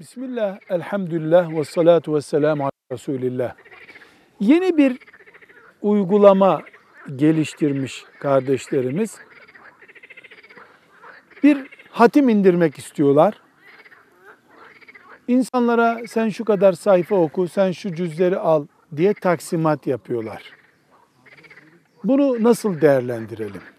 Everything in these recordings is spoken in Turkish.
Bismillah, elhamdülillah ve salatu ve selamu ala Resulillah. Yeni bir uygulama geliştirmiş kardeşlerimiz. Bir hatim indirmek istiyorlar. İnsanlara sen şu kadar sayfa oku, sen şu cüzleri al diye taksimat yapıyorlar. Bunu nasıl değerlendirelim?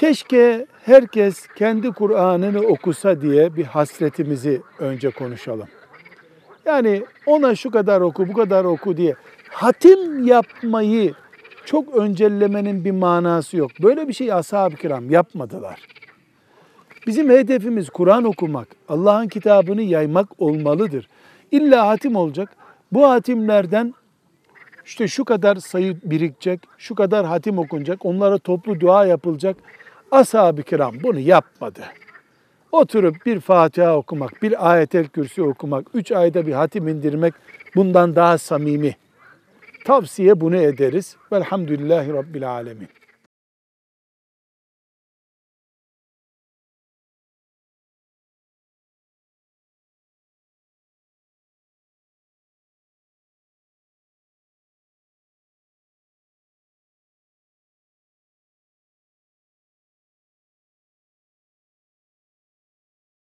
Keşke herkes kendi Kur'an'ını okusa diye bir hasretimizi önce konuşalım. Yani ona şu kadar oku, bu kadar oku diye hatim yapmayı çok öncellemenin bir manası yok. Böyle bir şey ashab-ı kiram yapmadılar. Bizim hedefimiz Kur'an okumak, Allah'ın kitabını yaymak olmalıdır. İlla hatim olacak. Bu hatimlerden işte şu kadar sayı birikecek, şu kadar hatim okunacak, onlara toplu dua yapılacak. Ashab-ı kiram bunu yapmadı. Oturup bir Fatiha okumak, bir ayetel kürsi okumak, üç ayda bir hatim indirmek bundan daha samimi. Tavsiye bunu ederiz. Velhamdülillahi Rabbil Alemin.